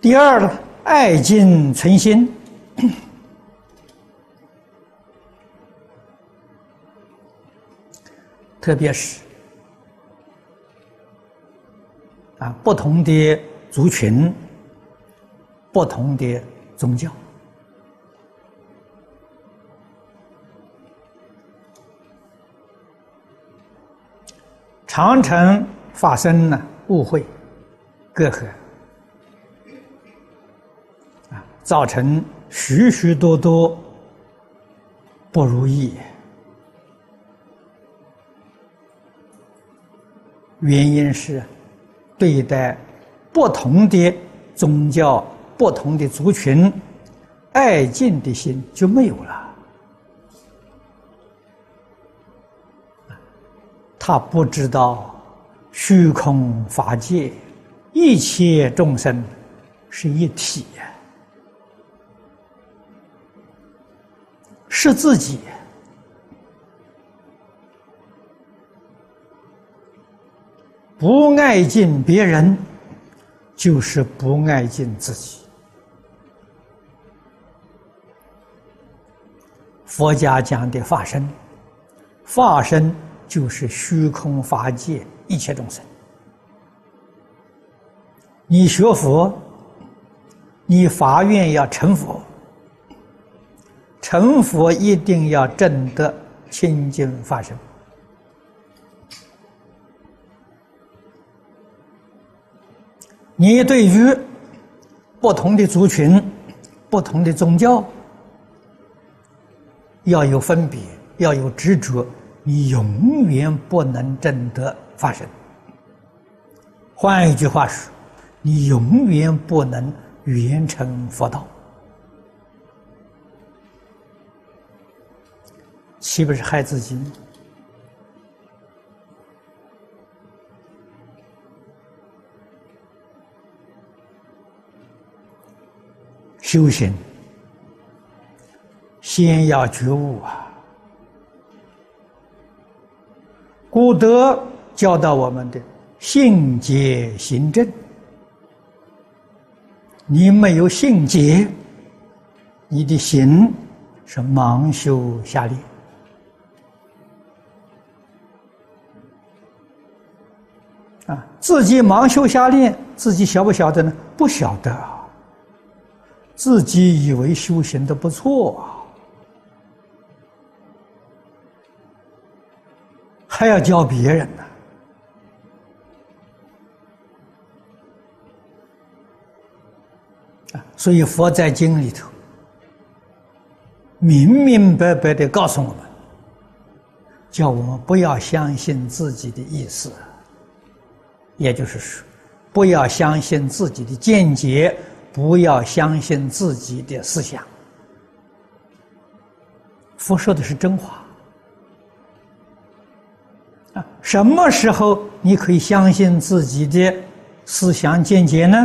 第二呢，爱敬存心，特别是啊，不同的族群、不同的宗教，常常发生了误会、隔阂。造成许许多多不如意，原因是对待不同的宗教、不同的族群，爱敬的心就没有了。他不知道虚空法界一切众生是一体呀。是自己不爱敬别人，就是不爱敬自己。佛家讲的法身，法身就是虚空法界一切众生。你学佛，你发愿要成佛。成佛一定要证得清净法身。你对于不同的族群、不同的宗教，要有分别，要有执着，你永远不能证得法身。换一句话说，你永远不能圆成佛道。岂不是害自己？修行先要觉悟啊！古德教导我们的性解行正，你没有性解，你的行是盲修瞎练。啊，自己盲修瞎练，自己晓不晓得呢？不晓得，自己以为修行的不错啊，还要教别人呢。啊，所以佛在经里头明明白白的告诉我们，叫我们不要相信自己的意思。也就是说，不要相信自己的见解，不要相信自己的思想。佛说的是真话啊！什么时候你可以相信自己的思想见解呢？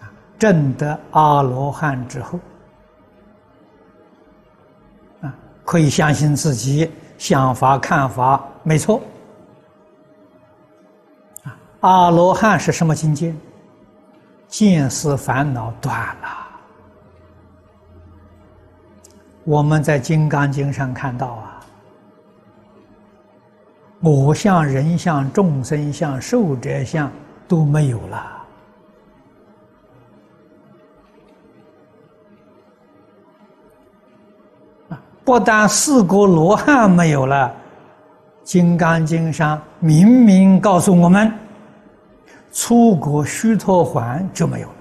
啊，证得阿罗汉之后，啊，可以相信自己想法看法没错。阿罗汉是什么境界？见思烦恼断了。我们在《金刚经》上看到啊，我相、人相、众生相、寿者相都没有了。不但四个罗汉没有了，《金刚经》上明明告诉我们。出国虚脱环就没有了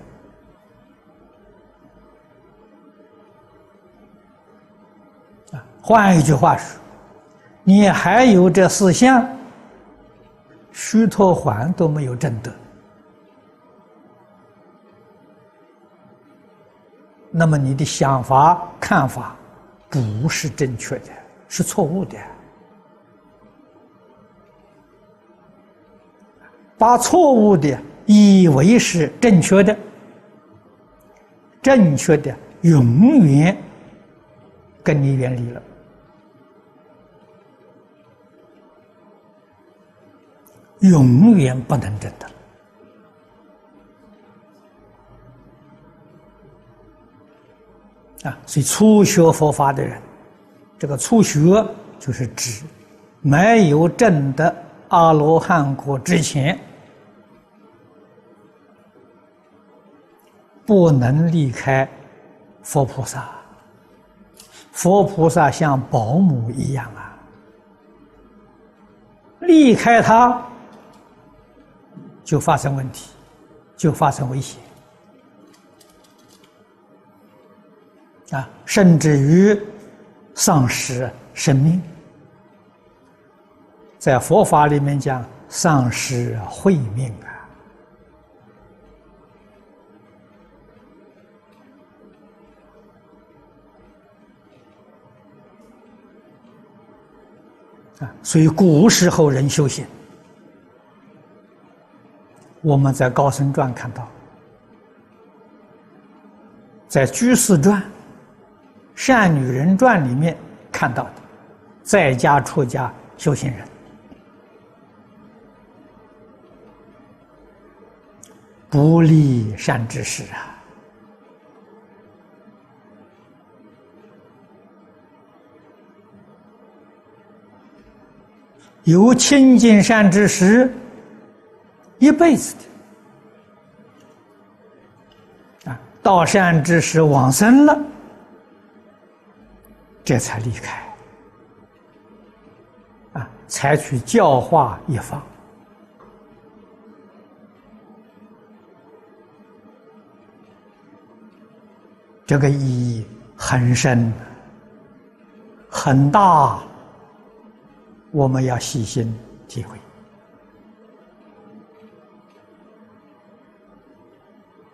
啊！换一句话说，你还有这四项，虚脱环都没有证得，那么你的想法看法不是正确的，是错误的。把错误的以为是正确的，正确的永远跟你远离了，永远不能真的。啊，所以初学佛法的人，这个初学就是指没有证的阿罗汉果之前，不能离开佛菩萨。佛菩萨像保姆一样啊，离开他就发生问题，就发生危险。啊，甚至于丧失生命，在佛法里面讲丧失慧命啊。啊，所以古时候人修行，我们在《高僧传》看到，在《居士传》。《善女人传》里面看到的，在家出家修行人，不立善知识啊，有亲近善知识一辈子的。啊，到善知识往生了。这才离开，啊，采取教化一方，这个意义很深，很大，我们要细心体会。